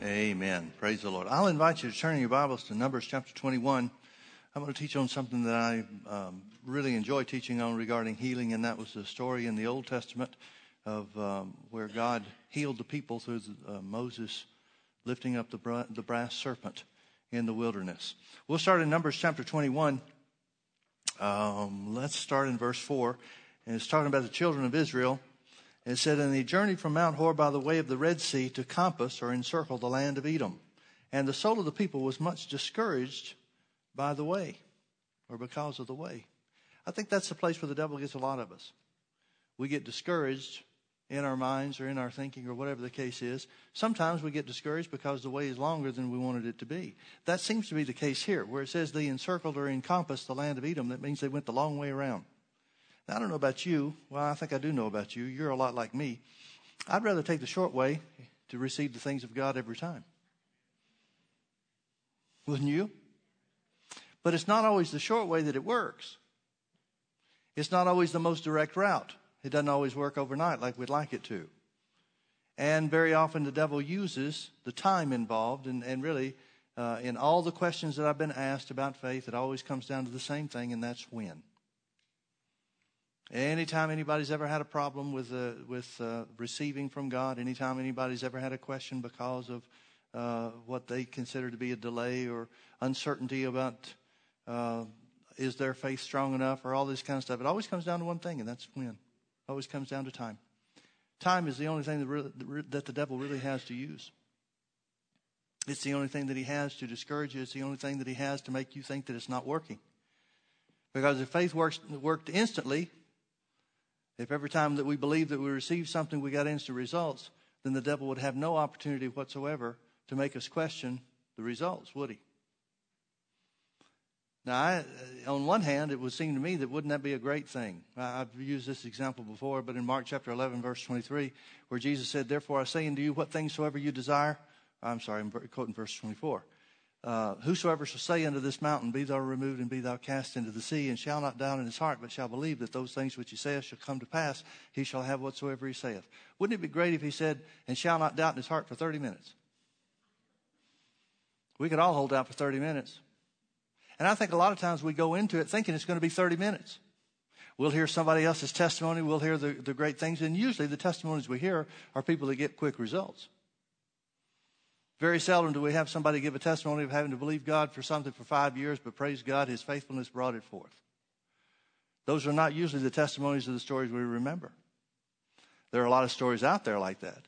Amen. Praise the Lord. I'll invite you to turn your Bibles to Numbers chapter 21. I'm going to teach on something that I um, really enjoy teaching on regarding healing, and that was the story in the Old Testament of um, where God healed the people through the, uh, Moses lifting up the, bra- the brass serpent in the wilderness. We'll start in Numbers chapter 21. Um, let's start in verse 4. And it's talking about the children of Israel it said, And they journeyed from Mount Hor by the way of the Red Sea to compass or encircle the land of Edom. And the soul of the people was much discouraged by the way, or because of the way. I think that's the place where the devil gets a lot of us. We get discouraged in our minds or in our thinking or whatever the case is. Sometimes we get discouraged because the way is longer than we wanted it to be. That seems to be the case here, where it says they encircled or encompassed the land of Edom. That means they went the long way around. Now, I don't know about you. Well, I think I do know about you. You're a lot like me. I'd rather take the short way to receive the things of God every time. Wouldn't you? But it's not always the short way that it works. It's not always the most direct route. It doesn't always work overnight like we'd like it to. And very often the devil uses the time involved, and, and really, uh, in all the questions that I've been asked about faith, it always comes down to the same thing, and that's when. Anytime anybody's ever had a problem with, uh, with uh, receiving from God, anytime anybody's ever had a question because of uh, what they consider to be a delay or uncertainty about uh, is their faith strong enough or all this kind of stuff, it always comes down to one thing, and that's when. It always comes down to time. Time is the only thing that, really, that the devil really has to use. It's the only thing that he has to discourage you. It's the only thing that he has to make you think that it's not working. Because if faith works, worked instantly, if every time that we believed that we received something we got instant results, then the devil would have no opportunity whatsoever to make us question the results, would he? Now, I, on one hand, it would seem to me that wouldn't that be a great thing? I've used this example before, but in Mark chapter 11, verse 23, where Jesus said, Therefore I say unto you, what things soever you desire. I'm sorry, I'm quoting verse 24 uh, whosoever shall say unto this mountain, Be thou removed and be thou cast into the sea, and shall not doubt in his heart, but shall believe that those things which he saith shall come to pass, he shall have whatsoever he saith. Wouldn't it be great if he said, And shall not doubt in his heart for 30 minutes? We could all hold out for 30 minutes. And I think a lot of times we go into it thinking it's going to be 30 minutes. We'll hear somebody else's testimony, we'll hear the, the great things, and usually the testimonies we hear are people that get quick results. Very seldom do we have somebody give a testimony of having to believe God for something for five years, but praise God, his faithfulness brought it forth. Those are not usually the testimonies of the stories we remember. There are a lot of stories out there like that.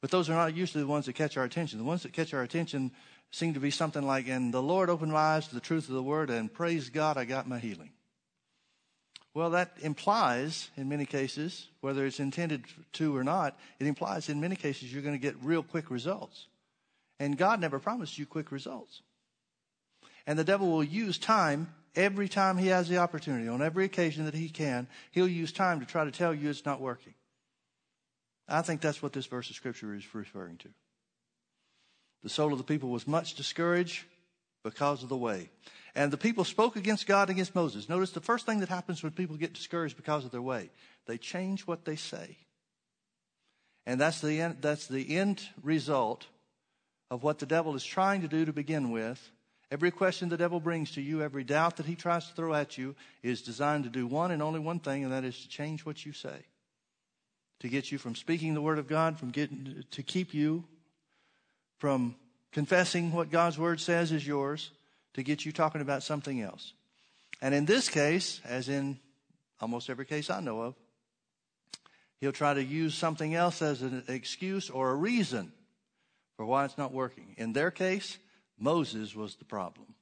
But those are not usually the ones that catch our attention. The ones that catch our attention seem to be something like, and the Lord opened my eyes to the truth of the word, and praise God, I got my healing. Well, that implies, in many cases, whether it's intended to or not, it implies in many cases you're going to get real quick results. And God never promised you quick results. And the devil will use time every time he has the opportunity, on every occasion that he can, he'll use time to try to tell you it's not working. I think that's what this verse of scripture is referring to. The soul of the people was much discouraged because of the way. And the people spoke against God against Moses. Notice the first thing that happens when people get discouraged because of their way, they change what they say. And that's the end, that's the end result of what the devil is trying to do to begin with. Every question the devil brings to you, every doubt that he tries to throw at you, is designed to do one and only one thing, and that is to change what you say. To get you from speaking the word of God, from getting, to keep you from confessing what God's word says is yours, to get you talking about something else. And in this case, as in almost every case I know of, he'll try to use something else as an excuse or a reason for why it's not working. In their case, Moses was the problem.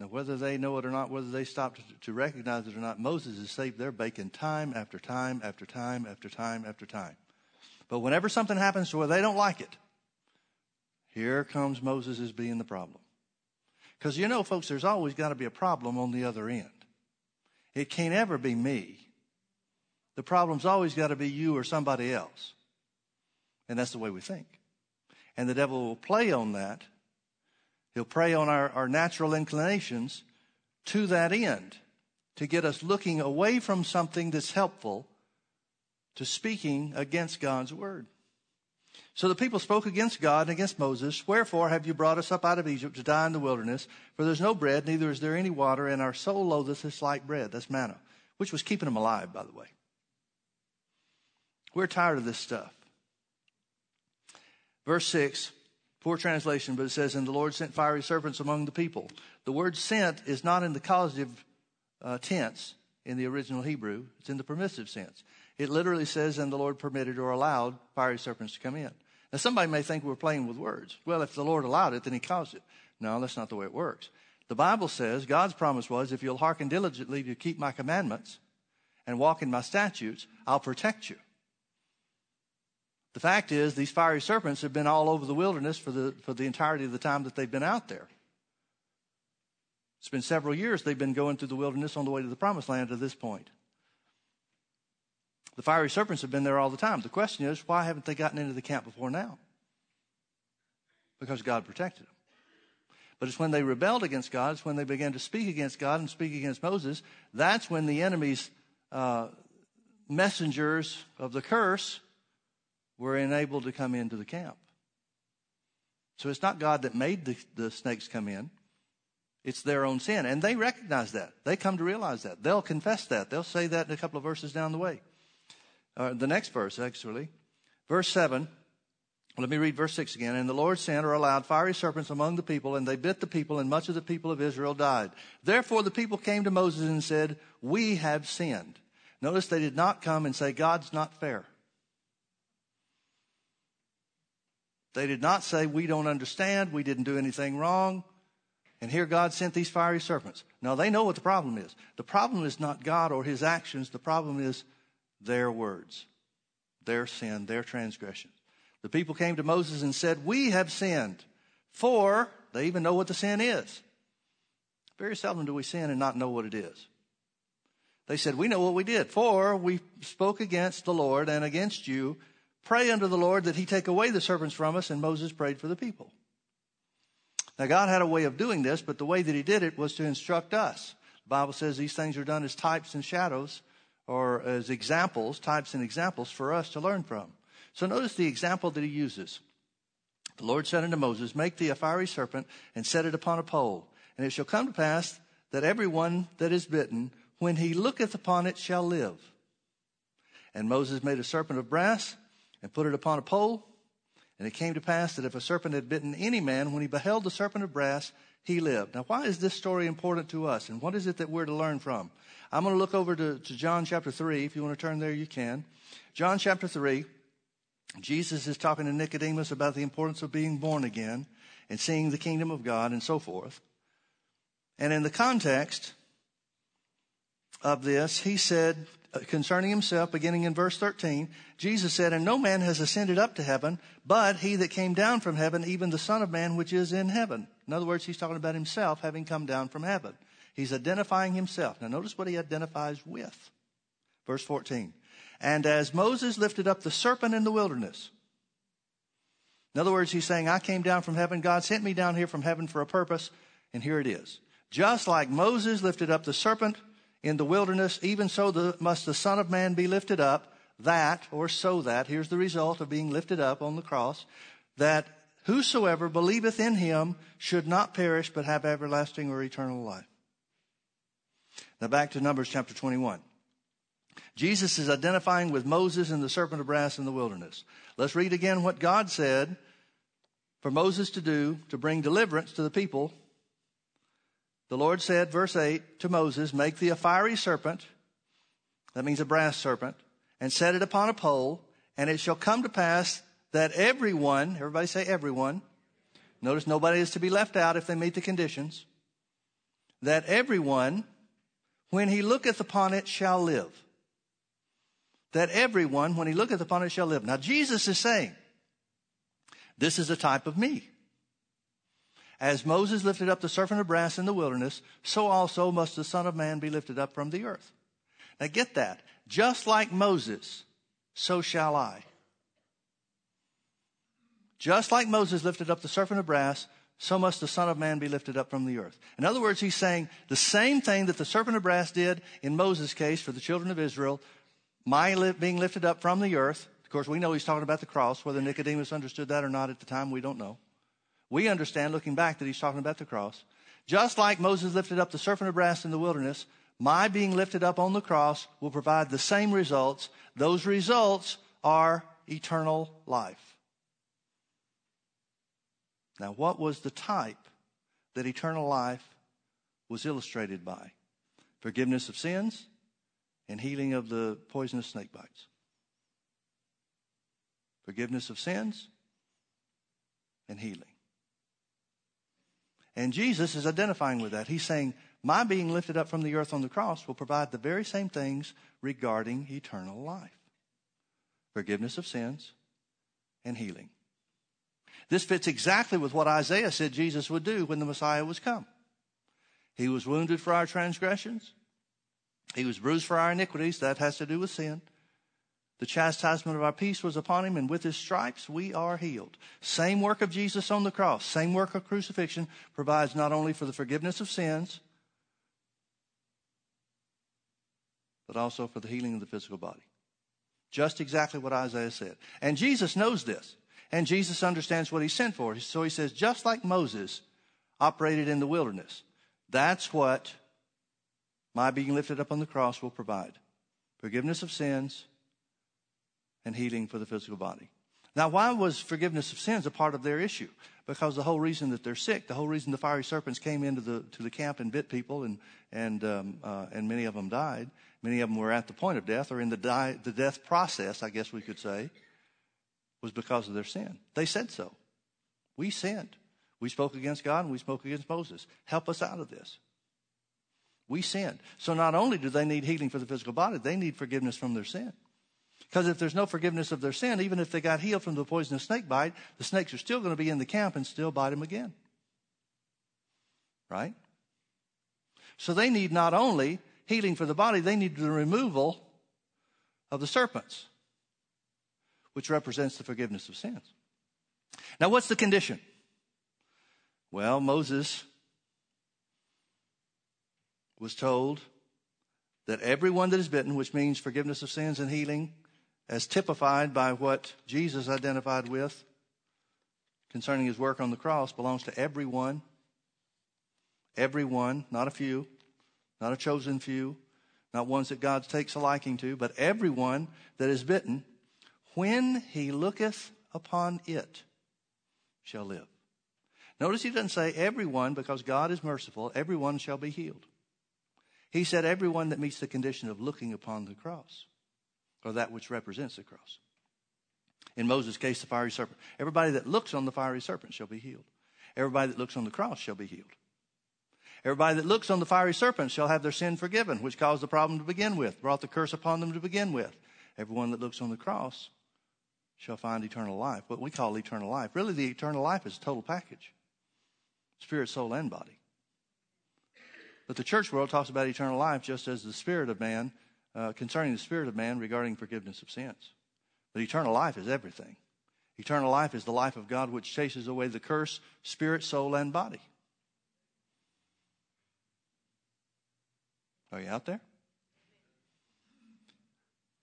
Now, whether they know it or not, whether they stop to, to recognize it or not, Moses has saved their bacon time after time after time after time after time. But whenever something happens to where they don't like it, here comes Moses as being the problem. Because you know, folks, there's always got to be a problem on the other end. It can't ever be me. The problem's always got to be you or somebody else. And that's the way we think. And the devil will play on that. He'll prey on our, our natural inclinations to that end to get us looking away from something that's helpful to speaking against God's word. So the people spoke against God and against Moses. Wherefore have you brought us up out of Egypt to die in the wilderness? For there's no bread, neither is there any water, and our soul loatheth this light bread. That's manna, which was keeping them alive, by the way. We're tired of this stuff. Verse 6, poor translation, but it says, And the Lord sent fiery serpents among the people. The word sent is not in the causative uh, tense in the original Hebrew, it's in the permissive sense. It literally says, And the Lord permitted or allowed fiery serpents to come in. Now, somebody may think we're playing with words. Well, if the Lord allowed it, then He caused it. No, that's not the way it works. The Bible says God's promise was, If you'll hearken diligently to keep my commandments and walk in my statutes, I'll protect you. The fact is, these fiery serpents have been all over the wilderness for the, for the entirety of the time that they've been out there. It's been several years they've been going through the wilderness on the way to the promised land to this point. The fiery serpents have been there all the time. The question is, why haven't they gotten into the camp before now? Because God protected them. But it's when they rebelled against God, it's when they began to speak against God and speak against Moses, that's when the enemy's uh, messengers of the curse were enabled to come into the camp. So it's not God that made the, the snakes come in. It's their own sin. And they recognize that. They come to realize that. They'll confess that. They'll say that in a couple of verses down the way. Uh, the next verse, actually. Verse 7. Let me read verse 6 again. And the Lord sent or allowed fiery serpents among the people, and they bit the people, and much of the people of Israel died. Therefore the people came to Moses and said, We have sinned. Notice they did not come and say, God's not fair. They did not say, We don't understand, we didn't do anything wrong. And here God sent these fiery serpents. Now they know what the problem is. The problem is not God or his actions, the problem is their words, their sin, their transgressions. The people came to Moses and said, We have sinned, for they even know what the sin is. Very seldom do we sin and not know what it is. They said, We know what we did, for we spoke against the Lord and against you Pray unto the Lord that he take away the serpents from us. And Moses prayed for the people. Now, God had a way of doing this, but the way that he did it was to instruct us. The Bible says these things are done as types and shadows or as examples, types and examples for us to learn from. So notice the example that he uses. The Lord said unto Moses, Make thee a fiery serpent and set it upon a pole. And it shall come to pass that every one that is bitten, when he looketh upon it, shall live. And Moses made a serpent of brass and put it upon a pole. And it came to pass that if a serpent had bitten any man, when he beheld the serpent of brass, he lived. Now, why is this story important to us? And what is it that we're to learn from? I'm going to look over to, to John chapter 3. If you want to turn there, you can. John chapter 3. Jesus is talking to Nicodemus about the importance of being born again and seeing the kingdom of God and so forth. And in the context of this, he said, concerning himself, beginning in verse 13, Jesus said, And no man has ascended up to heaven, but he that came down from heaven, even the Son of Man which is in heaven. In other words, he's talking about himself having come down from heaven. He's identifying himself. Now notice what he identifies with. Verse 14. And as Moses lifted up the serpent in the wilderness. In other words, he's saying, I came down from heaven. God sent me down here from heaven for a purpose, and here it is. Just like Moses lifted up the serpent in the wilderness, even so the, must the Son of Man be lifted up, that, or so that, here's the result of being lifted up on the cross, that whosoever believeth in him should not perish but have everlasting or eternal life. Now back to Numbers chapter 21. Jesus is identifying with Moses and the serpent of brass in the wilderness. Let's read again what God said for Moses to do to bring deliverance to the people the Lord said, verse 8, to Moses, Make thee a fiery serpent, that means a brass serpent, and set it upon a pole, and it shall come to pass that everyone, everybody say everyone, notice nobody is to be left out if they meet the conditions, that everyone, when he looketh upon it, shall live. That everyone, when he looketh upon it, shall live. Now, Jesus is saying, This is a type of me. As Moses lifted up the serpent of brass in the wilderness, so also must the Son of Man be lifted up from the earth. Now get that. Just like Moses, so shall I. Just like Moses lifted up the serpent of brass, so must the Son of Man be lifted up from the earth. In other words, he's saying the same thing that the serpent of brass did in Moses' case for the children of Israel, my being lifted up from the earth, Of course, we know he's talking about the cross. Whether Nicodemus understood that or not at the time, we don't know. We understand, looking back, that he's talking about the cross. Just like Moses lifted up the serpent of brass in the wilderness, my being lifted up on the cross will provide the same results. Those results are eternal life. Now, what was the type that eternal life was illustrated by? Forgiveness of sins and healing of the poisonous snake bites. Forgiveness of sins and healing. And Jesus is identifying with that. He's saying, My being lifted up from the earth on the cross will provide the very same things regarding eternal life forgiveness of sins and healing. This fits exactly with what Isaiah said Jesus would do when the Messiah was come. He was wounded for our transgressions. He was bruised for our iniquities. That has to do with sin. The chastisement of our peace was upon him, and with his stripes we are healed. Same work of Jesus on the cross, same work of crucifixion provides not only for the forgiveness of sins, but also for the healing of the physical body. Just exactly what Isaiah said. And Jesus knows this. And Jesus understands what he's sent for. So he says, just like Moses operated in the wilderness, that's what my being lifted up on the cross will provide forgiveness of sins and healing for the physical body. Now, why was forgiveness of sins a part of their issue? Because the whole reason that they're sick, the whole reason the fiery serpents came into the to the camp and bit people, and and um, uh, and many of them died. Many of them were at the point of death or in the die, the death process, I guess we could say, was because of their sin. They said so. We sinned. We spoke against God and we spoke against Moses. Help us out of this. We sinned. So not only do they need healing for the physical body, they need forgiveness from their sin. Because if there's no forgiveness of their sin, even if they got healed from the poisonous snake bite, the snakes are still going to be in the camp and still bite them again. Right? So they need not only healing for the body, they need the removal of the serpents, which represents the forgiveness of sins. Now, what's the condition? Well, Moses was told that everyone that is bitten, which means forgiveness of sins and healing, as typified by what Jesus identified with concerning his work on the cross, belongs to everyone. Everyone, not a few, not a chosen few, not ones that God takes a liking to, but everyone that is bitten, when he looketh upon it, shall live. Notice he doesn't say everyone, because God is merciful, everyone shall be healed. He said everyone that meets the condition of looking upon the cross or that which represents the cross. In Moses' case, the fiery serpent. Everybody that looks on the fiery serpent shall be healed. Everybody that looks on the cross shall be healed. Everybody that looks on the fiery serpent shall have their sin forgiven, which caused the problem to begin with, brought the curse upon them to begin with. Everyone that looks on the cross shall find eternal life. What we call eternal life. Really, the eternal life is a total package spirit, soul, and body. But the church world talks about eternal life just as the spirit of man uh, concerning the spirit of man regarding forgiveness of sins. But eternal life is everything. Eternal life is the life of God which chases away the curse, spirit, soul, and body. Are you out there?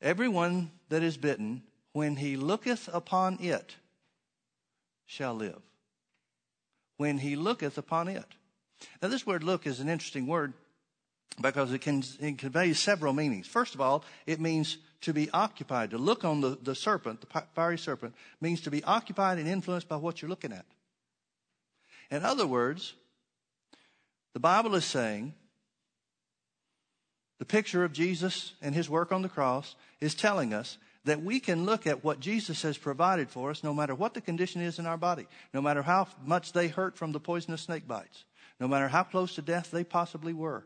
Everyone that is bitten, when he looketh upon it, shall live. When he looketh upon it. Now, this word look is an interesting word because it, can, it conveys several meanings. First of all, it means to be occupied. To look on the, the serpent, the fiery serpent, means to be occupied and influenced by what you're looking at. In other words, the Bible is saying the picture of Jesus and his work on the cross is telling us that we can look at what Jesus has provided for us no matter what the condition is in our body, no matter how much they hurt from the poisonous snake bites, no matter how close to death they possibly were.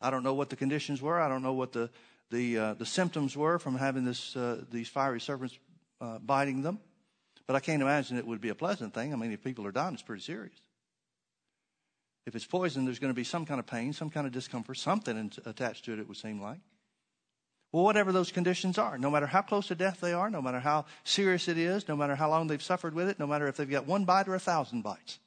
I don't know what the conditions were. I don't know what the the uh, the symptoms were from having this uh, these fiery serpents uh, biting them. But I can't imagine it would be a pleasant thing. I mean, if people are dying, it's pretty serious. If it's poison, there's going to be some kind of pain, some kind of discomfort, something in, attached to it. It would seem like. Well, whatever those conditions are, no matter how close to death they are, no matter how serious it is, no matter how long they've suffered with it, no matter if they've got one bite or a thousand bites,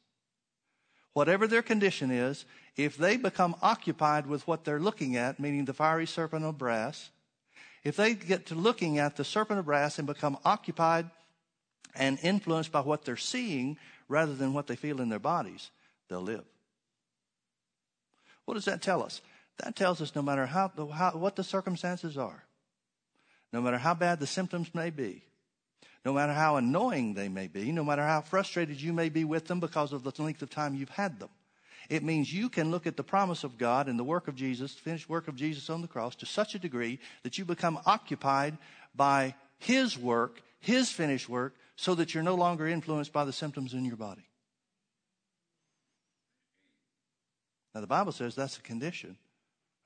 whatever their condition is, if they become occupied with what they're looking at, meaning the fiery serpent of brass, if they get to looking at the serpent of brass and become occupied and influenced by what they're seeing rather than what they feel in their bodies, they'll live. What does that tell us? That tells us no matter how, how, what the circumstances are, no matter how bad the symptoms may be, no matter how annoying they may be, no matter how frustrated you may be with them because of the length of time you've had them, it means you can look at the promise of God and the work of Jesus, the finished work of Jesus on the cross, to such a degree that you become occupied by His work, His finished work, so that you're no longer influenced by the symptoms in your body. Now, the Bible says that's a condition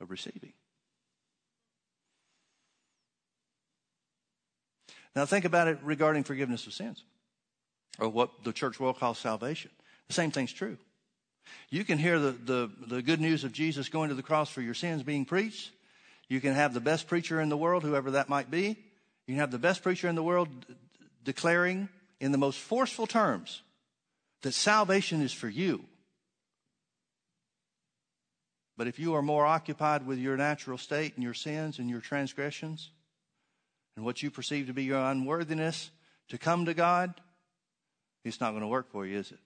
of receiving. Now, think about it regarding forgiveness of sins, or what the church world calls salvation. The same thing's true. You can hear the, the, the good news of Jesus going to the cross for your sins being preached. You can have the best preacher in the world, whoever that might be. You can have the best preacher in the world declaring in the most forceful terms that salvation is for you. But if you are more occupied with your natural state and your sins and your transgressions and what you perceive to be your unworthiness to come to God, it's not going to work for you, is it?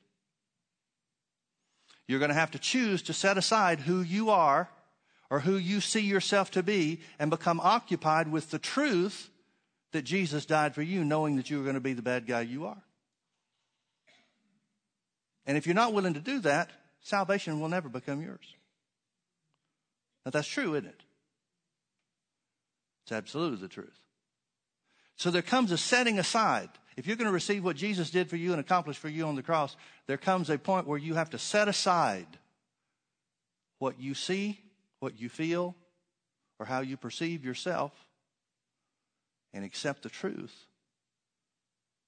You're going to have to choose to set aside who you are or who you see yourself to be and become occupied with the truth that Jesus died for you, knowing that you are going to be the bad guy you are. And if you're not willing to do that, salvation will never become yours. Now, that's true, isn't it? It's absolutely the truth. So there comes a setting aside. If you're going to receive what Jesus did for you and accomplish for you on the cross, there comes a point where you have to set aside what you see, what you feel, or how you perceive yourself and accept the truth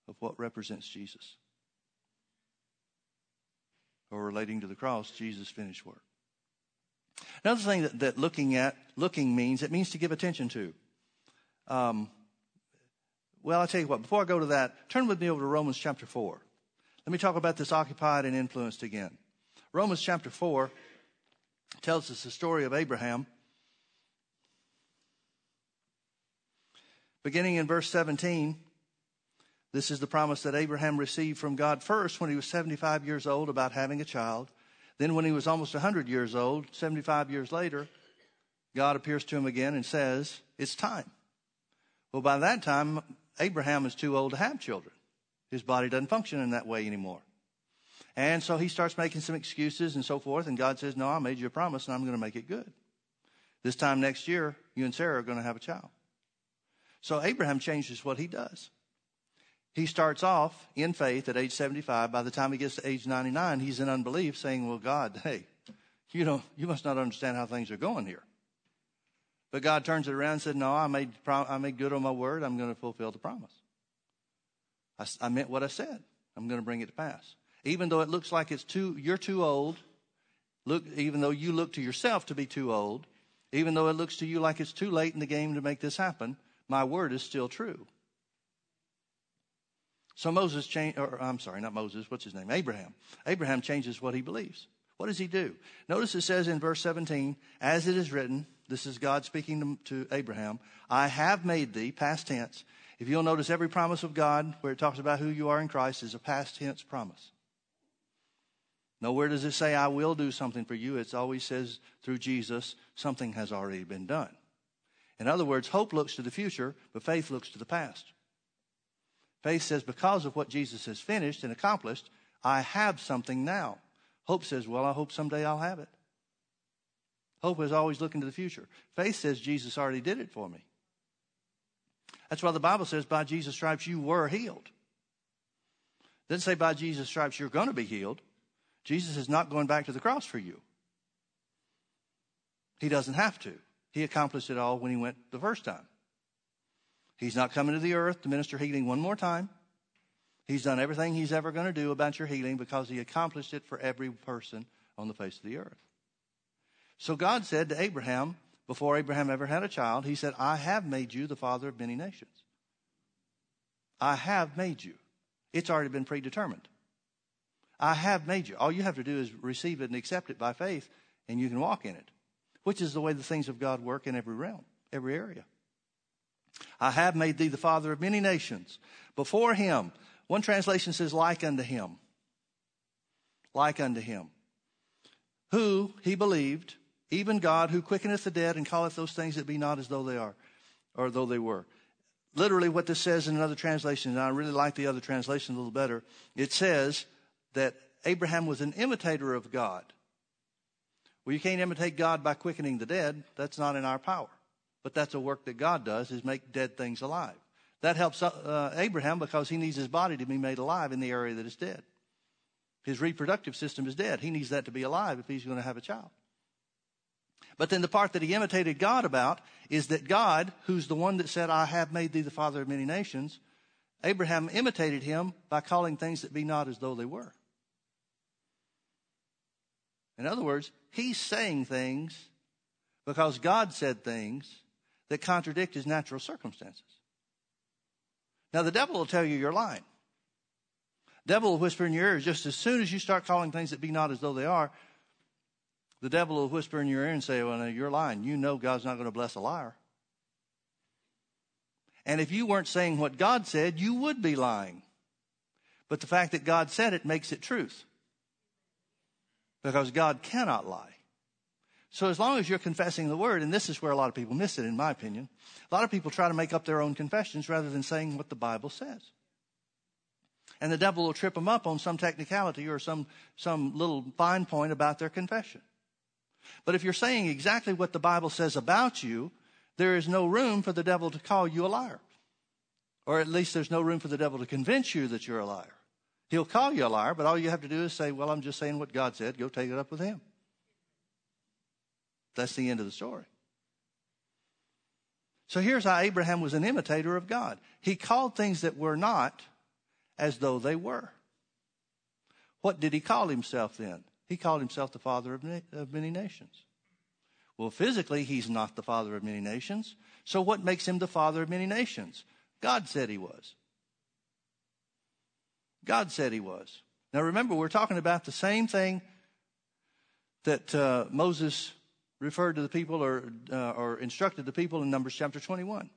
of what represents Jesus. Or relating to the cross, Jesus' finished work. Another thing that, that looking at, looking means, it means to give attention to. Um, well, I'll tell you what, before I go to that, turn with me over to Romans chapter 4. Let me talk about this occupied and influenced again. Romans chapter 4 tells us the story of Abraham. Beginning in verse 17, this is the promise that Abraham received from God first when he was 75 years old about having a child. Then, when he was almost 100 years old, 75 years later, God appears to him again and says, It's time. Well, by that time, Abraham is too old to have children. His body doesn't function in that way anymore. And so he starts making some excuses and so forth, and God says, No, I made you a promise and I'm going to make it good. This time next year, you and Sarah are going to have a child. So Abraham changes what he does. He starts off in faith at age 75. By the time he gets to age 99, he's in unbelief, saying, Well, God, hey, you know, you must not understand how things are going here. But God turns it around and said, No, I made, I made good on my word. I'm going to fulfill the promise. I, I meant what I said. I'm going to bring it to pass. Even though it looks like it's too, you're too old, look, even though you look to yourself to be too old, even though it looks to you like it's too late in the game to make this happen, my word is still true. So Moses changed, or I'm sorry, not Moses, what's his name? Abraham. Abraham changes what he believes. What does he do? Notice it says in verse 17, as it is written, this is God speaking to, to Abraham, I have made thee, past tense. If you'll notice every promise of God where it talks about who you are in Christ is a past tense promise. Nowhere does it say, I will do something for you. It always says, through Jesus, something has already been done. In other words, hope looks to the future, but faith looks to the past. Faith says, because of what Jesus has finished and accomplished, I have something now. Hope says, well, I hope someday I'll have it. Hope is always looking to the future. Faith says, Jesus already did it for me. That's why the Bible says, by Jesus' stripes you were healed. Doesn't say by Jesus' stripes you're going to be healed. Jesus is not going back to the cross for you. He doesn't have to. He accomplished it all when he went the first time. He's not coming to the earth to minister healing one more time. He's done everything he's ever going to do about your healing because he accomplished it for every person on the face of the earth. So God said to Abraham, before Abraham ever had a child, he said, I have made you the father of many nations. I have made you. It's already been predetermined. I have made you. All you have to do is receive it and accept it by faith, and you can walk in it, which is the way the things of God work in every realm, every area. I have made thee the father of many nations. Before him, one translation says, like unto him. Like unto him. Who he believed, even God, who quickeneth the dead and calleth those things that be not as though they are, or though they were. Literally, what this says in another translation, and I really like the other translation a little better, it says that Abraham was an imitator of God. Well, you can't imitate God by quickening the dead. That's not in our power. But that's a work that God does, is make dead things alive. That helps uh, Abraham because he needs his body to be made alive in the area that is dead. His reproductive system is dead. He needs that to be alive if he's going to have a child. But then the part that he imitated God about is that God, who's the one that said, I have made thee the father of many nations, Abraham imitated him by calling things that be not as though they were. In other words, he's saying things because God said things that contradict his natural circumstances. Now, the devil will tell you you're lying. Devil will whisper in your ears just as soon as you start calling things that be not as though they are. The devil will whisper in your ear and say, Well, no, you're lying. You know God's not going to bless a liar. And if you weren't saying what God said, you would be lying. But the fact that God said it makes it truth because God cannot lie. So as long as you're confessing the word, and this is where a lot of people miss it, in my opinion, a lot of people try to make up their own confessions rather than saying what the Bible says. And the devil will trip them up on some technicality or some, some little fine point about their confession. But if you're saying exactly what the Bible says about you, there is no room for the devil to call you a liar. Or at least there's no room for the devil to convince you that you're a liar. He'll call you a liar, but all you have to do is say, Well, I'm just saying what God said. Go take it up with him. That's the end of the story. So here's how Abraham was an imitator of God. He called things that were not as though they were. What did he call himself then? He called himself the father of many nations. Well, physically, he's not the father of many nations. So what makes him the father of many nations? God said he was. God said he was. Now remember, we're talking about the same thing that uh, Moses referred to the people or, uh, or instructed the people in Numbers chapter 21.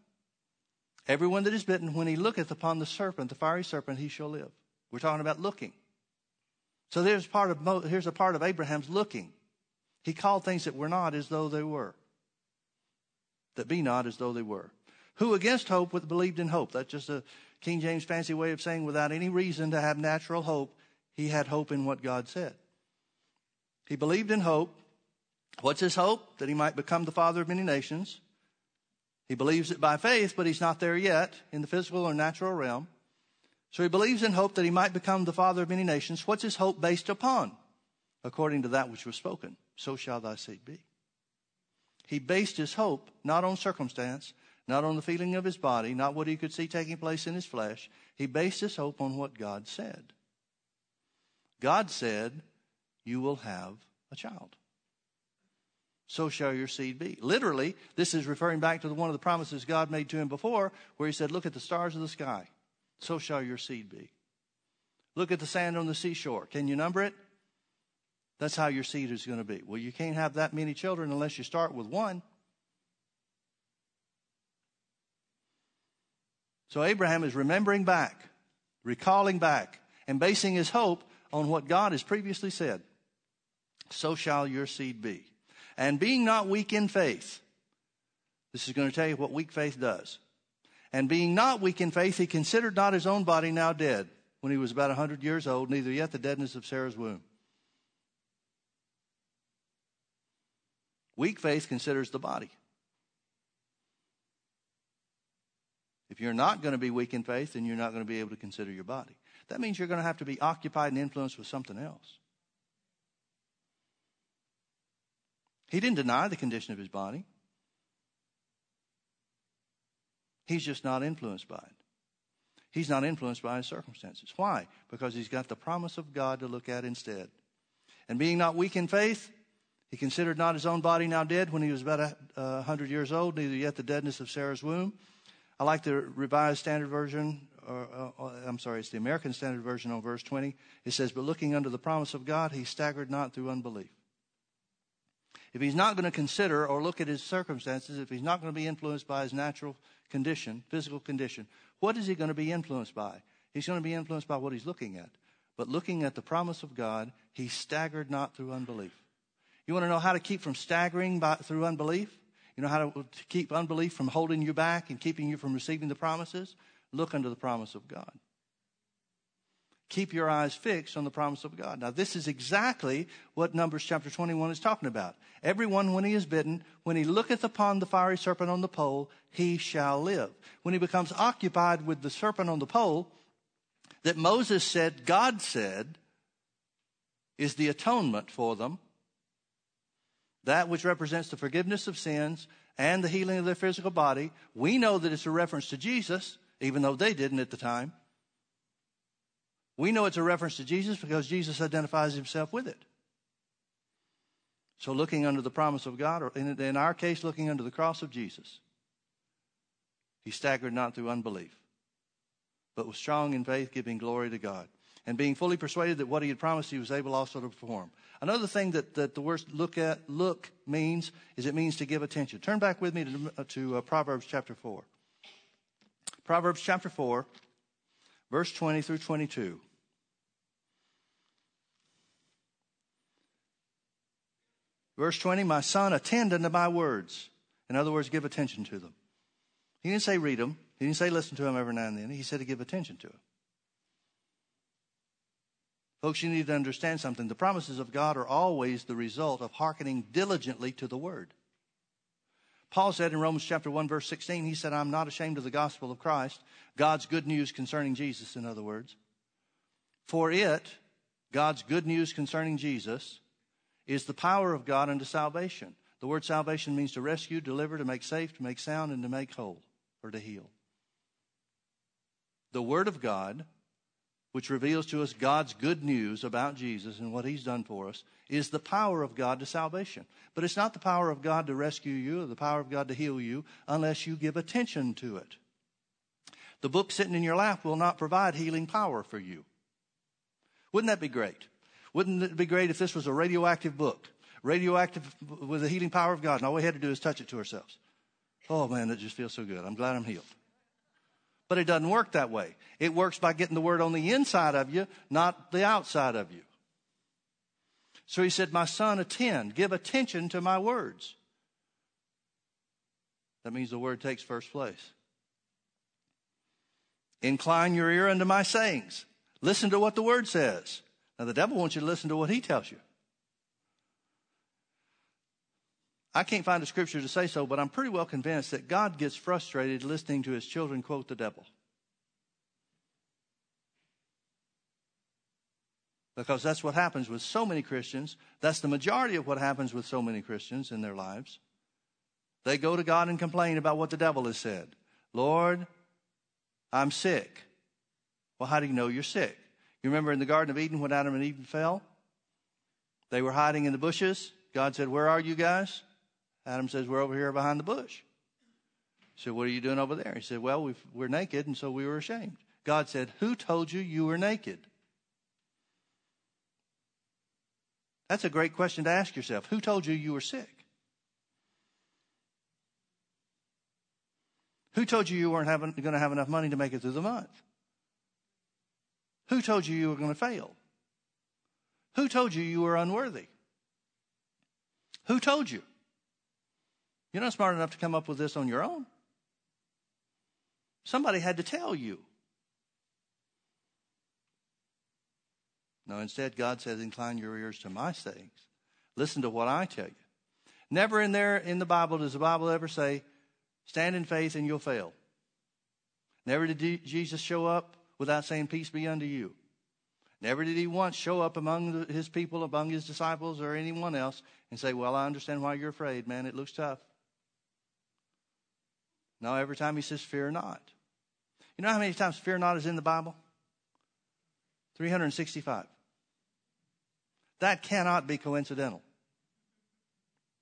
Everyone that is bitten, when he looketh upon the serpent, the fiery serpent, he shall live. We're talking about looking. So there's part of here's a part of Abraham's looking. He called things that were not as though they were, that be not as though they were. Who against hope with believed in hope. That's just a King James fancy way of saying without any reason to have natural hope, he had hope in what God said. He believed in hope. What's his hope? That he might become the father of many nations. He believes it by faith, but he's not there yet in the physical or natural realm. So he believes in hope that he might become the father of many nations. What's his hope based upon? According to that which was spoken, so shall thy seed be. He based his hope not on circumstance, not on the feeling of his body, not what he could see taking place in his flesh. He based his hope on what God said. God said, You will have a child. So shall your seed be. Literally, this is referring back to one of the promises God made to him before, where he said, Look at the stars of the sky. So shall your seed be. Look at the sand on the seashore. Can you number it? That's how your seed is going to be. Well, you can't have that many children unless you start with one. So Abraham is remembering back, recalling back, and basing his hope on what God has previously said. So shall your seed be. And being not weak in faith, this is going to tell you what weak faith does. And being not weak in faith, he considered not his own body now dead when he was about a hundred years old, neither yet the deadness of Sarah's womb. Weak faith considers the body. If you're not going to be weak in faith, then you're not going to be able to consider your body. That means you're going to have to be occupied and influenced with something else. He didn't deny the condition of his body. He's just not influenced by it. He's not influenced by his circumstances. Why? Because he's got the promise of God to look at instead. And being not weak in faith, he considered not his own body now dead when he was about a hundred years old, neither yet the deadness of Sarah's womb. I like the Revised Standard Version, or, uh, I'm sorry, it's the American Standard Version on verse 20. It says, But looking under the promise of God, he staggered not through unbelief. if he's not going to consider or look at his circumstances, if he's not going to be influenced by his natural condition, physical condition, what is he going to be influenced by? He's going to be influenced by what he's looking at. But looking at the promise of God, he staggered not through unbelief. You want to know how to keep from staggering by, through unbelief? You know how to, to keep unbelief from holding you back and keeping you from receiving the promises? Look unto the promise of God. Keep your eyes fixed on the promise of God. Now, this is exactly what Numbers chapter 21 is talking about. Everyone, when he is bitten, when he looketh upon the fiery serpent on the pole, he shall live. When he becomes occupied with the serpent on the pole, that Moses said, God said, is the atonement for them, that which represents the forgiveness of sins and the healing of their physical body. We know that it's a reference to Jesus, even though they didn't at the time. We know it's a reference to Jesus because Jesus identifies himself with it. So, looking under the promise of God, or in, our case, looking under the cross of Jesus, he staggered not through unbelief, but was strong in faith, giving glory to God, and being fully persuaded that what he had promised he was able also to perform. Another thing that, that the word look at look means is it means to give attention. Turn back with me to, to uh, Proverbs chapter four. Proverbs chapter four, verse twenty through twenty-two. Verse 20, my son, attend unto my words. In other words, give attention to them. He didn't say read them. He didn't say listen to them every now and then. He said to give attention to them. Folks, you need to understand something. The promises of God are always the result of hearkening diligently to the word. Paul said in Romans chapter 1 verse 16, he said, I'm not ashamed of the gospel of Christ, God's good news concerning Jesus, in other words. For it, God's good news concerning Jesus, is the power of God unto salvation. The word salvation means to rescue, deliver, to make safe, to make sound, and to make whole, or to heal. The Word of God, which reveals to us God's good news about Jesus and what He's done for us, is the power of God to salvation. But it's not the power of God to rescue you or the power of God to heal you unless you give attention to it. The book sitting in your lap will not provide healing power for you. Wouldn't that be great? Wouldn't it be great if this was a radioactive book? Radioactive with the healing power of God, and all we had to do is touch it to ourselves. Oh man, that just feels so good. I'm glad I'm healed. But it doesn't work that way. It works by getting the word on the inside of you, not the outside of you. So he said, My son, attend, give attention to my words. That means the word takes first place. Incline your ear unto my sayings. Listen to what the word says. Now, the devil wants you to listen to what he tells you. I can't find a scripture to say so, but I'm pretty well convinced that God gets frustrated listening to his children quote the devil. Because that's what happens with so many Christians. That's the majority of what happens with so many Christians in their lives. They go to God and complain about what the devil has said. Lord, I'm sick. Well, how do you know you're sick? You remember in the Garden of Eden when Adam and Eve fell? They were hiding in the bushes. God said, Where are you guys? Adam says, We're over here behind the bush. He said, What are you doing over there? He said, Well, we we're naked, and so we were ashamed. God said, Who told you you were naked? That's a great question to ask yourself. Who told you you were sick? Who told you you weren't going to have enough money to make it through the month? Who told you you were going to fail? Who told you you were unworthy? Who told you? You're not smart enough to come up with this on your own. Somebody had to tell you. No, instead, God says, Incline your ears to my sayings. Listen to what I tell you. Never in there in the Bible does the Bible ever say, Stand in faith and you'll fail. Never did Jesus show up without saying, Peace be unto you. Never did he once show up among his people, among his disciples, or anyone else and say, Well, I understand why you're afraid, man. It looks tough. No, every time he says, Fear not. You know how many times fear not is in the Bible? 365. That cannot be coincidental.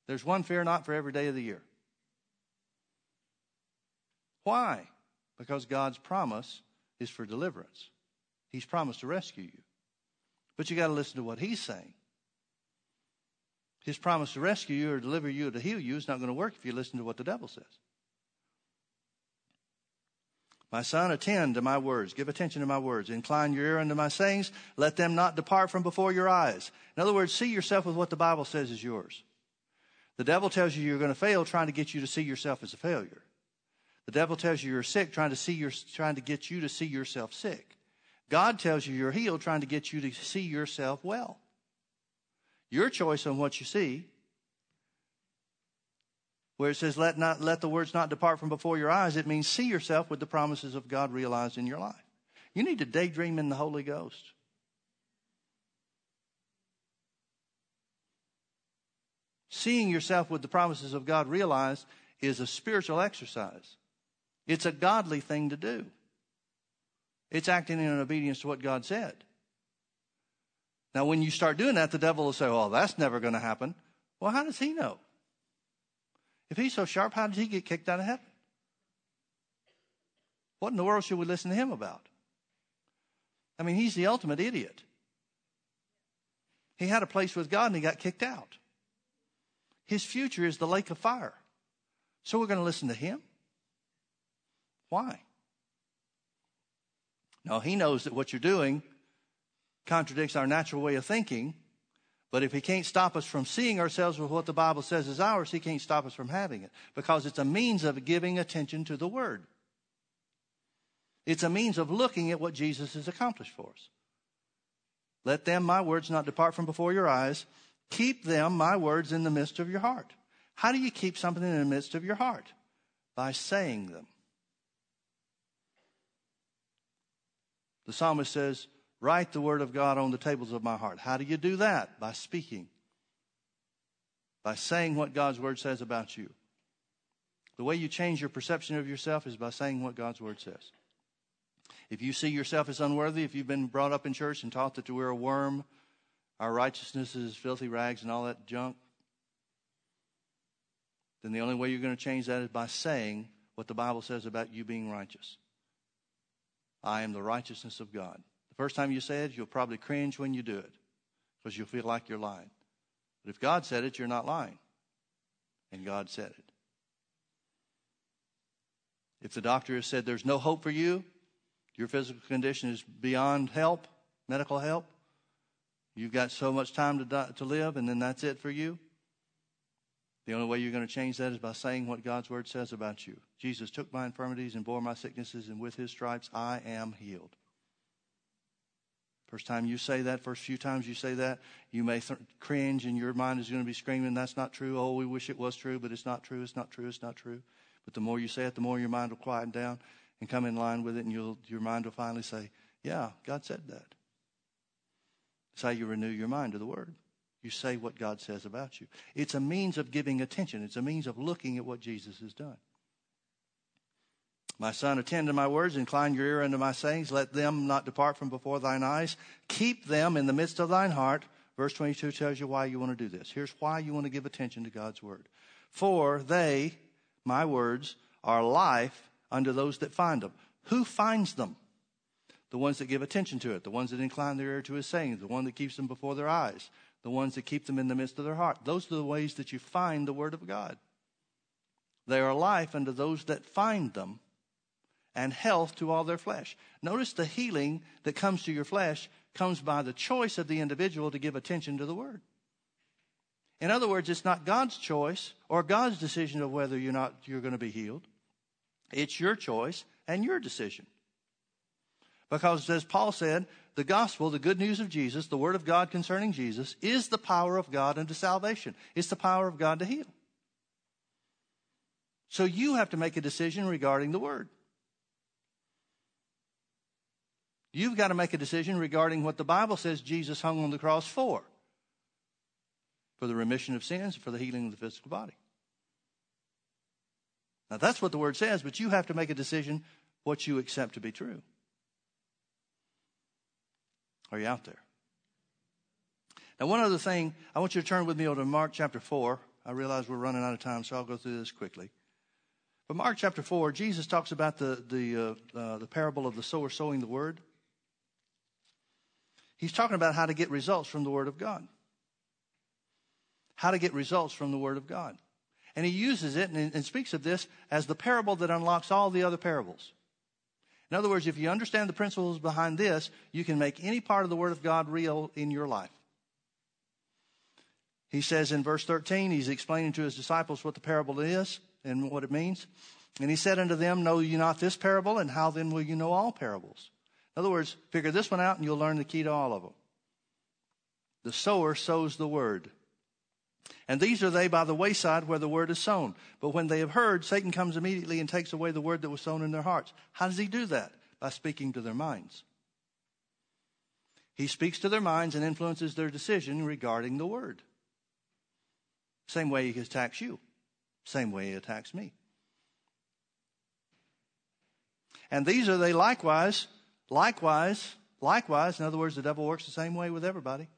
There's one fear not for every day of the year. Why? Because God's promise is for deliverance. He's promised to rescue you. But you got to listen to what he's saying. His promise to rescue you or deliver you or to heal you is not going to work if you listen to what the devil says. My son, attend to my words. Give attention to my words. Incline your ear unto my sayings. Let them not depart from before your eyes. In other words, see yourself with what the Bible says is yours. The devil tells you you're going to fail, trying to get you to see yourself as a failure. The devil tells you you're sick, trying to see your, trying to get you to see yourself sick. God tells you you're healed, trying to get you to see yourself well. Your choice on what you see where it says, let, not, let the words not depart from before your eyes, it means see yourself with the promises of God realized in your life. You need to daydream in the Holy Ghost. Seeing yourself with the promises of God realized is a spiritual exercise. It's a godly thing to do. It's acting in obedience to what God said. Now, when you start doing that, the devil will say, Well, that's never going to happen. Well, how does he know? If he's so sharp, how did he get kicked out of heaven? What in the world should we listen to him about? I mean, he's the ultimate idiot. He had a place with God and he got kicked out. His future is the lake of fire. So we're going to listen to him? Why? No, he knows that what you're doing contradicts our natural way of thinking, but if he can't stop us from seeing ourselves with what the Bible says is ours, he can't stop us from having it because it's a means of giving attention to the Word. It's a means of looking at what Jesus has accomplished for us. Let them, my words, not depart from before your eyes. Keep them, my words, in the midst of your heart. How do you keep something in the midst of your heart? By saying them. The psalmist says, Write the word of God on the tables of my heart. How do you do that? By speaking, by saying what God's word says about you. The way you change your perception of yourself is by saying what God's word says. If you see yourself as unworthy, if you've been brought up in church and taught that we're a worm, our righteousness is filthy rags and all that junk, then the only way you're going to change that is by saying what the Bible says about you being righteous. I am the righteousness of God. The first time you say it, you'll probably cringe when you do it because you'll feel like you're lying. But if God said it, you're not lying. And God said it. If the doctor has said there's no hope for you, your physical condition is beyond help, medical help, you've got so much time to, die, to live, and then that's it for you, the only way you're going to change that is by saying what God's word says about you. Jesus took my infirmities and bore my sicknesses, and with his stripes I am healed. First time you say that, first few times you say that, you may th- cringe and your mind is going to be screaming, that's not true. Oh, we wish it was true, but it's not true, it's not true, it's not true. But the more you say it, the more your mind will quiet down and come in line with it, and your mind will finally say, Yeah, God said that. It's how you renew your mind to the Word. You say what God says about you. It's a means of giving attention, it's a means of looking at what Jesus has done. My son, attend to my words, incline your ear unto my sayings, let them not depart from before thine eyes. Keep them in the midst of thine heart. Verse 22 tells you why you want to do this. Here's why you want to give attention to God's word. For they, my words, are life unto those that find them. Who finds them? The ones that give attention to it, the ones that incline their ear to his sayings, the one that keeps them before their eyes, the ones that keep them in the midst of their heart. Those are the ways that you find the word of God. They are life unto those that find them and health to all their flesh. Notice the healing that comes to your flesh comes by the choice of the individual to give attention to the word. In other words, it's not God's choice or God's decision of whether you're not you're going to be healed. It's your choice and your decision. Because as Paul said, the gospel, the good news of Jesus, the word of God concerning Jesus, is the power of God unto salvation. It's the power of God to heal. So you have to make a decision regarding the word. You've got to make a decision regarding what the Bible says Jesus hung on the cross for for the remission of sins, for the healing of the physical body. Now, that's what the word says, but you have to make a decision what you accept to be true. Are you out there? Now, one other thing, I want you to turn with me over to Mark chapter 4. I realize we're running out of time, so I'll go through this quickly. But Mark chapter 4, Jesus talks about the, the, uh, uh, the parable of the sower sowing the word. He's talking about how to get results from the Word of God. how to get results from the Word of God. And he uses it and, and speaks of this as the parable that unlocks all the other parables. In other words, if you understand the principles behind this, you can make any part of the Word of God real in your life. He says in verse 13, he's explaining to his disciples what the parable is and what it means. And he said unto them, Know you not this parable? And how then will you know all parables? In other words, figure this one out and you'll learn the key to all of them. The sower sows the word. And these are they by the wayside where the word is sown. But when they have heard, Satan comes immediately and takes away the word that was sown in their hearts. How does he do that? By speaking to their minds. He speaks to their minds and influences their decision regarding the word. Same way he attacks you. Same way he attacks me. And these are they likewise, likewise, likewise. In other words, the devil works the same way with everybody.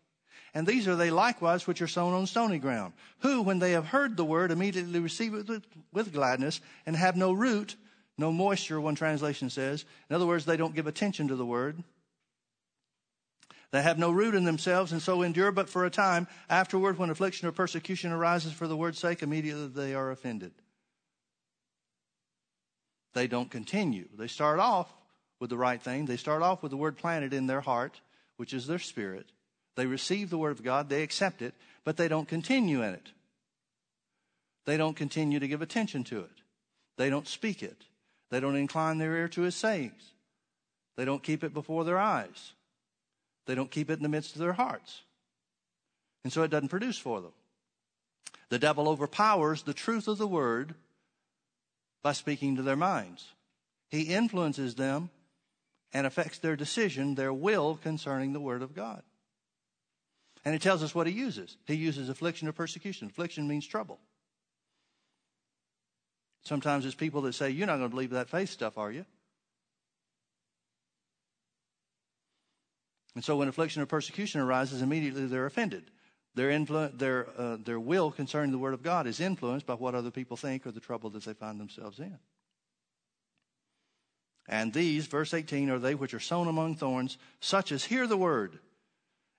And these are they likewise which are sown on stony ground, who, when they have heard the word, immediately receive it with, gladness and have no root, no moisture, one translation says. In other words, they don't give attention to the word. They have no root in themselves and so endure but for a time. Afterward, when affliction or persecution arises for the word's sake, immediately they are offended. They don't continue. They start off with the right thing. They start off with the word planted in their heart, which is their spirit. They receive the word of God, they accept it, but they don't continue in it. They don't continue to give attention to it. They don't speak it. They don't incline their ear to his sayings. They don't keep it before their eyes. They don't keep it in the midst of their hearts. And so it doesn't produce for them. The devil overpowers the truth of the word by speaking to their minds. He influences them and affects their decision, their will concerning the word of God. And he tells us what he uses. He uses affliction or persecution. Affliction means trouble. Sometimes it's people that say, You're not going to believe that faith stuff, are you? And so when affliction or persecution arises, immediately they're offended. Their, influ- their, uh, their will concerning the Word of God is influenced by what other people think or the trouble that they find themselves in. And these, verse 18, are they which are sown among thorns, such as hear the Word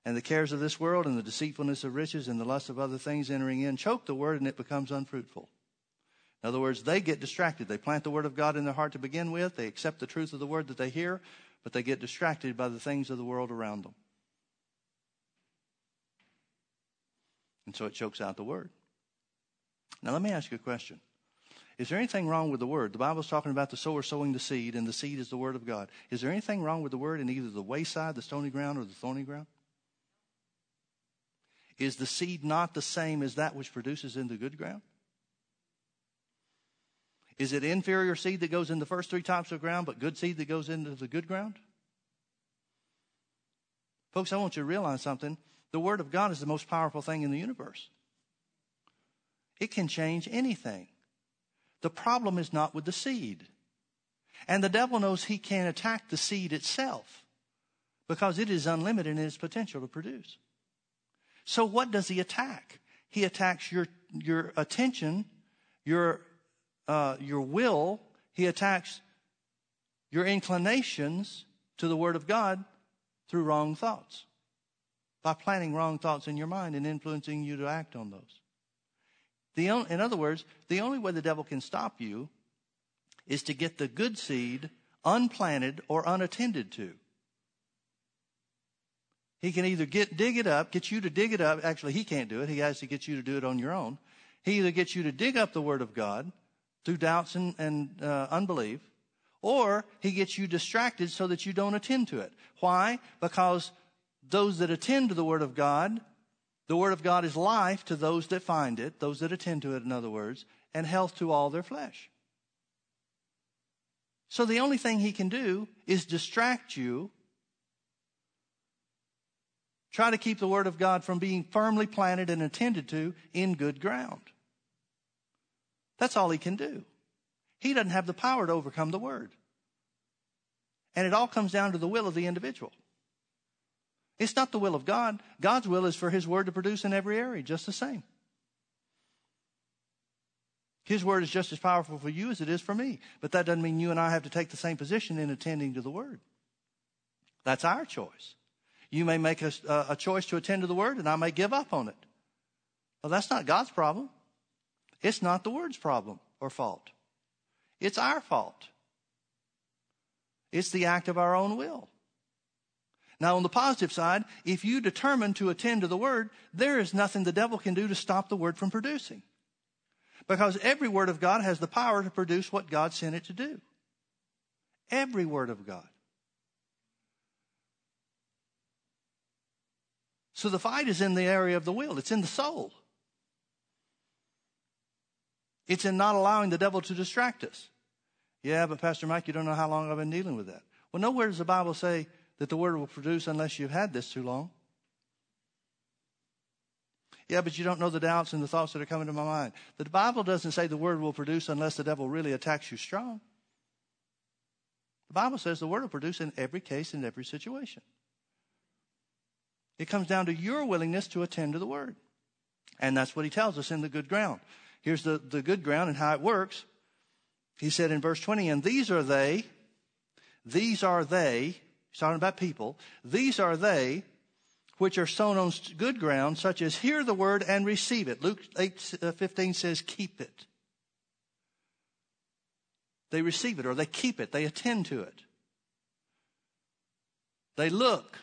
and the cares of this world and the deceitfulness of riches and the lust of other things entering in choke the word and it becomes unfruitful. In other words, they get distracted. They plant the word of God in their heart to begin with. They accept the truth of the word that they hear, but they get distracted by the things of the world around them. And so it chokes out the word. Now, let me ask you a question. Is there anything wrong with the word? The Bible's talking about the sower sowing the seed, and the seed is the word of God. Is there anything wrong with the word in either the wayside, the stony ground, or the thorny ground? Is the seed not the same as that which produces in the good ground? Is it inferior seed that goes in the first three types of ground, but good seed that goes into the good ground? Folks, I want you to realize something. The Word of God is the most powerful thing in the universe. It can change anything. The problem is not with the seed. And the devil knows he can't attack the seed itself because it is unlimited in its potential to produce. So what does he attack? He attacks your, your attention, your, uh, your will. He attacks your inclinations to the Word of God through wrong thoughts. By planting wrong thoughts in your mind and influencing you to act on those. The, in other words, the only way the devil can stop you is to get the good seed unplanted or unattended to. He can either get dig it up, get you to dig it up. Actually, he can't do it. He has to get you to do it on your own. He either gets you to dig up the Word of God through doubts and, and uh, unbelief, or he gets you distracted so that you don't attend to it. Why? Because those that attend to the Word of God, the Word of God is life to those that find it, those that attend to it, in other words, and health to all their flesh. So the only thing he can do is distract you Try to keep the Word of God from being firmly planted and attended to in good ground. That's all he can do. He doesn't have the power to overcome the Word. And it all comes down to the will of the individual. It's not the will of God. God's will is for His Word to produce in every area, just the same. His Word is just as powerful for you as it is for me. But that doesn't mean you and I have to take the same position in attending to the Word. That's our choice. You may make a, a choice to attend to the word, and I may give up on it. Well, that's not God's problem. It's not the word's problem or fault. It's our fault. It's the act of our own will. Now, on the positive side, if you determine to attend to the word, there is nothing the devil can do to stop the word from producing. Because every word of God has the power to produce what God sent it to do. Every word of God. So the fight is in the area of the will, it's in the soul. It's in not allowing the devil to distract us. Yeah, but Pastor Mike, you don't know how long I've been dealing with that. Well, nowhere does the Bible say that the word will produce unless you've had this too long. Yeah, but you don't know the doubts and the thoughts that are coming to my mind. The Bible doesn't say the word will produce unless the devil really attacks you strong. The Bible says the word will produce in every case, in every situation. It comes down to your willingness to attend to the word. And that's what he tells us in the good ground. Here's the, the good ground and how it works. He said in verse 20, and these are they, these are they, he's talking about people, these are they which are sown on good ground, such as hear the word and receive it. Luke 8 uh, 15 says, keep it. They receive it or they keep it, they attend to it. They look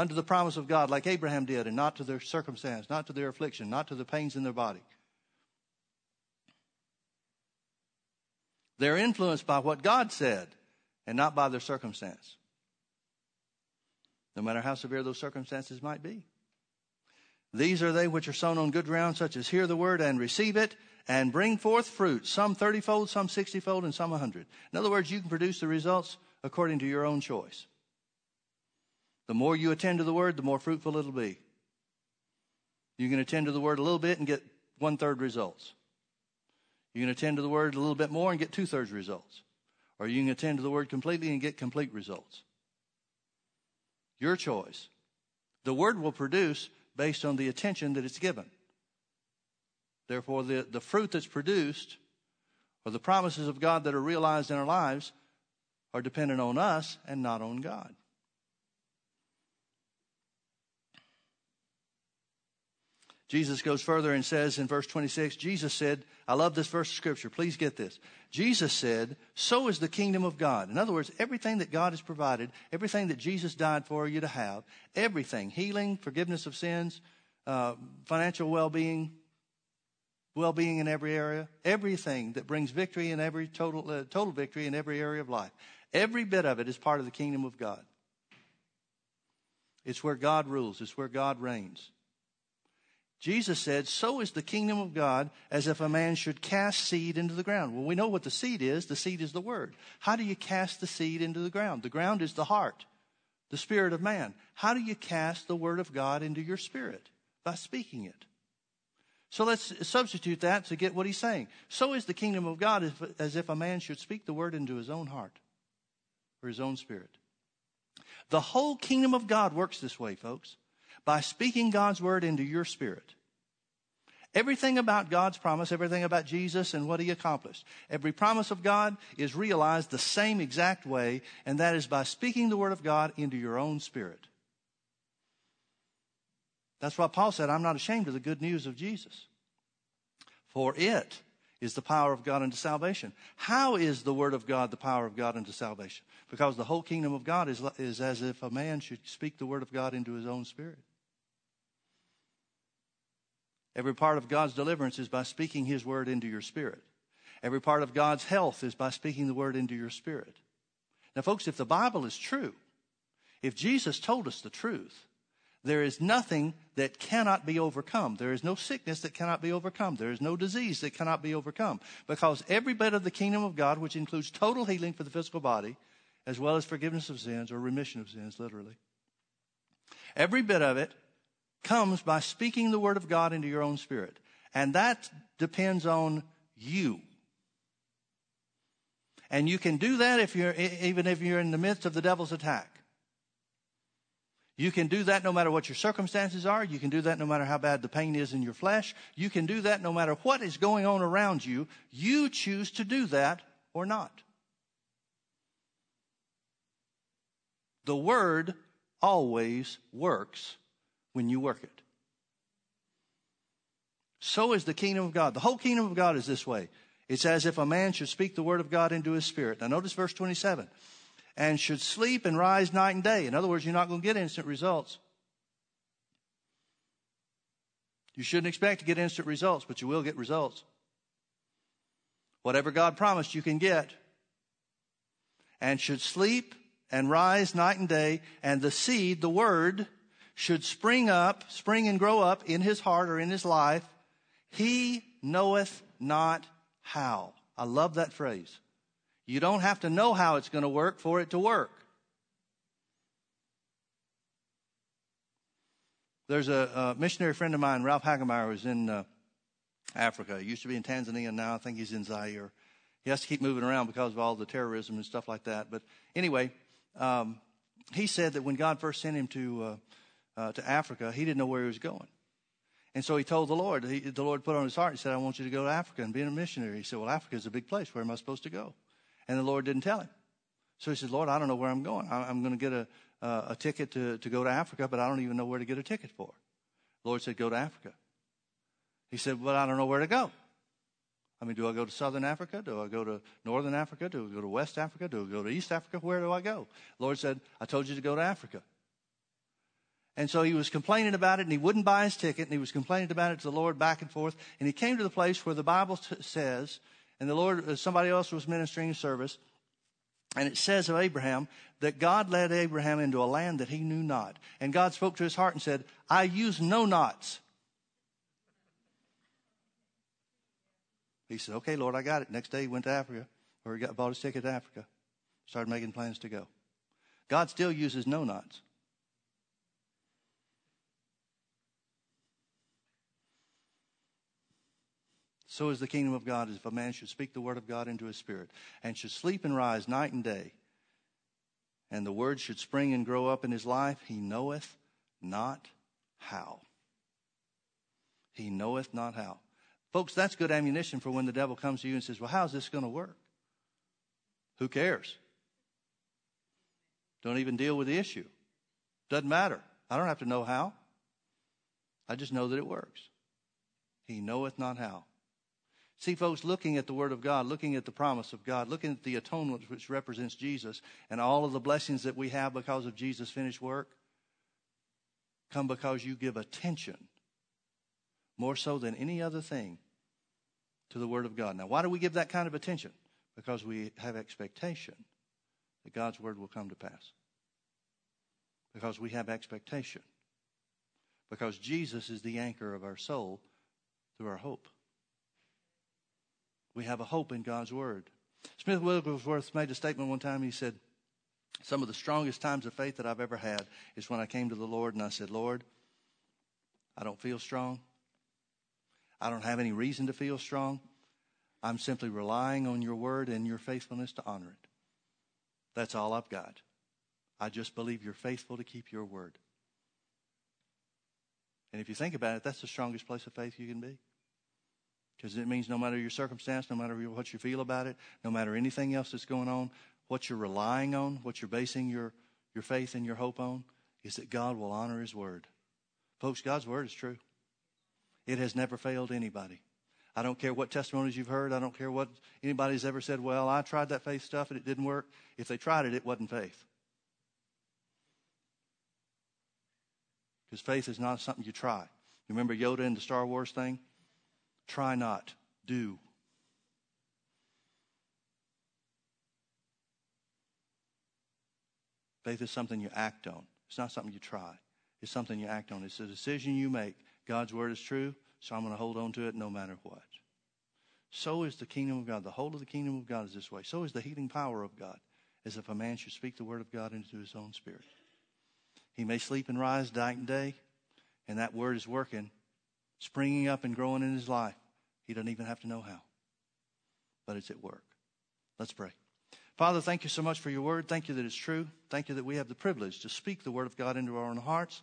unto the promise of God like Abraham did, and not to their circumstance, not to their affliction, not to the pains in their body. They're influenced by what God said and not by their circumstance no matter how severe those circumstances might be. These are they which are sown on good ground, such as hear the word and receive it and bring forth fruit, some thirtyfold, some sixtyfold, and some a hundred. In other words, you can produce the results according to your own choice. The more you attend to the word, the more fruitful it'll be. You can attend to the word a little bit and get one third results. You can attend to the word a little bit more and get two thirds results. Or you can attend to the word completely and get complete results. Your choice. The word will produce based on the attention that it's given. Therefore, the, the fruit that's produced or the promises of God that are realized in our lives are dependent on us and not on God. Jesus goes further and says in verse 26, Jesus said, I love this verse of scripture. Please get this. Jesus said, So is the kingdom of God. In other words, everything that God has provided, everything that Jesus died for you to have, everything healing, forgiveness of sins, uh, financial well being, well being in every area, everything that brings victory in every total, uh, total victory in every area of life. Every bit of it is part of the kingdom of God. It's where God rules, it's where God reigns. Jesus said, So is the kingdom of God as if a man should cast seed into the ground. Well, we know what the seed is. The seed is the word. How do you cast the seed into the ground? The ground is the heart, the spirit of man. How do you cast the word of God into your spirit? By speaking it. So let's substitute that to get what he's saying. So is the kingdom of God as if a man should speak the word into his own heart or his own spirit. The whole kingdom of God works this way, folks by speaking God's word into your spirit. Everything about God's promise, everything about Jesus and what he accomplished, every promise of God is realized the same exact way, and that is by speaking the word of God into your own spirit. That's why Paul said, I'm not ashamed of the good news of Jesus. For it is the power of God unto salvation. How is the word of God the power of God unto salvation? Because the whole kingdom of God is, is as if a man should speak the word of God into his own spirit. Every part of God's deliverance is by speaking His word into your spirit. Every part of God's health is by speaking the word into your spirit. Now, folks, if the Bible is true, if Jesus told us the truth, there is nothing that cannot be overcome. There is no sickness that cannot be overcome. There is no disease that cannot be overcome. Because every bit of the kingdom of God, which includes total healing for the physical body, as well as forgiveness of sins or remission of sins, literally, every bit of it comes by speaking the word of God into your own spirit. And that depends on you. And you can do that if you're, even if you're in the midst of the devil's attack. You can do that no matter what your circumstances are. You can do that no matter how bad the pain is in your flesh. You can do that no matter what is going on around you. You choose to do that or not. The word always works when you work it. So is the kingdom of God. The whole kingdom of God is this way. It's as if a man should speak the word of God into his spirit. Now notice verse 27. And should sleep and rise night and day. In other words, you're not going to get instant results. You shouldn't expect to get instant results, but you will get results. Whatever God promised, you can get. And should sleep and rise night and day, and the seed, the word, should spring up, spring and grow up in his heart or in his life. He knoweth not how. I love that phrase. You don't have to know how it's going to work for it to work. There's a, a missionary friend of mine, Ralph Hagemeyer, was in uh, Africa. He used to be in Tanzania. Now I think he's in Zaire. He has to keep moving around because of all the terrorism and stuff like that. But anyway, um, he said that when God first sent him to uh, uh, to Africa, he didn't know where he was going. And so he told the Lord, he, the Lord put on his heart, he said, I want you to go to Africa and be a missionary. He said, Well, Africa is a big place. Where am I supposed to go? And the Lord didn't tell him. So he said, Lord, I don't know where I'm going. I'm going to get a, uh, a ticket to, to go to Africa, but I don't even know where to get a ticket for. The Lord said, Go to Africa. He said, Well, I don't know where to go. I mean, do I go to Southern Africa? Do I go to Northern Africa? Do I go to West Africa? Do I go to East Africa? Where do I go? The Lord said, I told you to go to Africa. And so he was complaining about it and he wouldn't buy his ticket and he was complaining about it to the Lord back and forth. And he came to the place where the Bible t- says, and the Lord, uh, somebody else was ministering service, and it says of Abraham that God led Abraham into a land that he knew not. And God spoke to his heart and said, I use no knots. He said, Okay, Lord, I got it. Next day he went to Africa, or he got, bought his ticket to Africa, started making plans to go. God still uses no knots. So is the kingdom of God, if a man should speak the word of God into his spirit, and should sleep and rise night and day, and the word should spring and grow up in his life, he knoweth not how. He knoweth not how. Folks, that's good ammunition for when the devil comes to you and says, Well, how's this going to work? Who cares? Don't even deal with the issue. Doesn't matter. I don't have to know how. I just know that it works. He knoweth not how. See, folks, looking at the Word of God, looking at the promise of God, looking at the atonement which represents Jesus, and all of the blessings that we have because of Jesus' finished work, come because you give attention, more so than any other thing, to the Word of God. Now, why do we give that kind of attention? Because we have expectation that God's Word will come to pass. Because we have expectation. Because Jesus is the anchor of our soul through our hope. We have a hope in God's Word. Smith Wigglesworth made a statement one time. He said, Some of the strongest times of faith that I've ever had is when I came to the Lord and I said, Lord, I don't feel strong. I don't have any reason to feel strong. I'm simply relying on your word and your faithfulness to honor it. That's all I've got. I just believe you're faithful to keep your word. And if you think about it, that's the strongest place of faith you can be. Because it means no matter your circumstance, no matter what you feel about it, no matter anything else that's going on, what you're relying on, what you're basing your, your faith and your hope on, is that God will honor His word. Folks, God's word is true. It has never failed anybody. I don't care what testimonies you've heard. I don't care what anybody's ever said, well, I tried that faith stuff and it didn't work. If they tried it, it wasn't faith. Because faith is not something you try. You remember Yoda in the Star Wars thing? Try not, do. Faith is something you act on. It's not something you try. It's something you act on. It's a decision you make. God's word is true, so I'm going to hold on to it no matter what. So is the kingdom of God. The whole of the kingdom of God is this way. So is the healing power of God, as if a man should speak the word of God into his own spirit. He may sleep and rise night and day, and that word is working, springing up and growing in his life. He doesn't even have to know how, but it's at work. Let's pray. Father, thank you so much for your word. Thank you that it's true. Thank you that we have the privilege to speak the word of God into our own hearts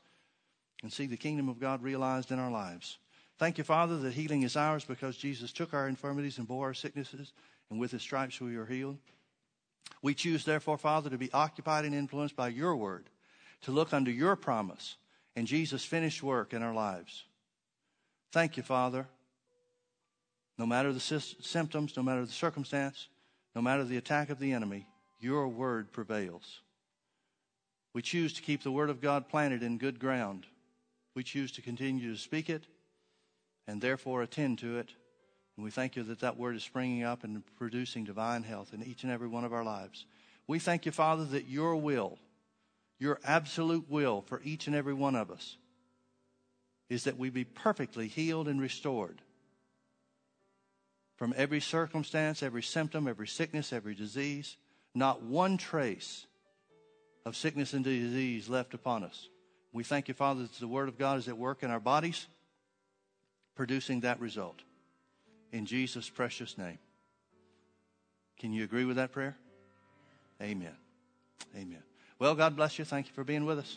and see the kingdom of God realized in our lives. Thank you, Father, that healing is ours because Jesus took our infirmities and bore our sicknesses, and with his stripes we are healed. We choose, therefore, Father, to be occupied and influenced by your word, to look under your promise and Jesus' finished work in our lives. Thank you, Father, No matter the symptoms, no matter the circumstance, no matter the attack of the enemy, your word prevails. We choose to keep the word of God planted in good ground. We choose to continue to speak it and therefore attend to it. And we thank you that that word is springing up and producing divine health in each and every one of our lives. We thank you, Father, that your will, your absolute will for each and every one of us, is that we be perfectly healed and restored from every circumstance, every symptom, every sickness, every disease. Not one trace of sickness and disease left upon us. We thank you, Father, that the Word of God is at work in our bodies, producing that result. In Jesus' precious name. Can you agree with that prayer? Amen. Amen. Well, God bless you. Thank you for being with us.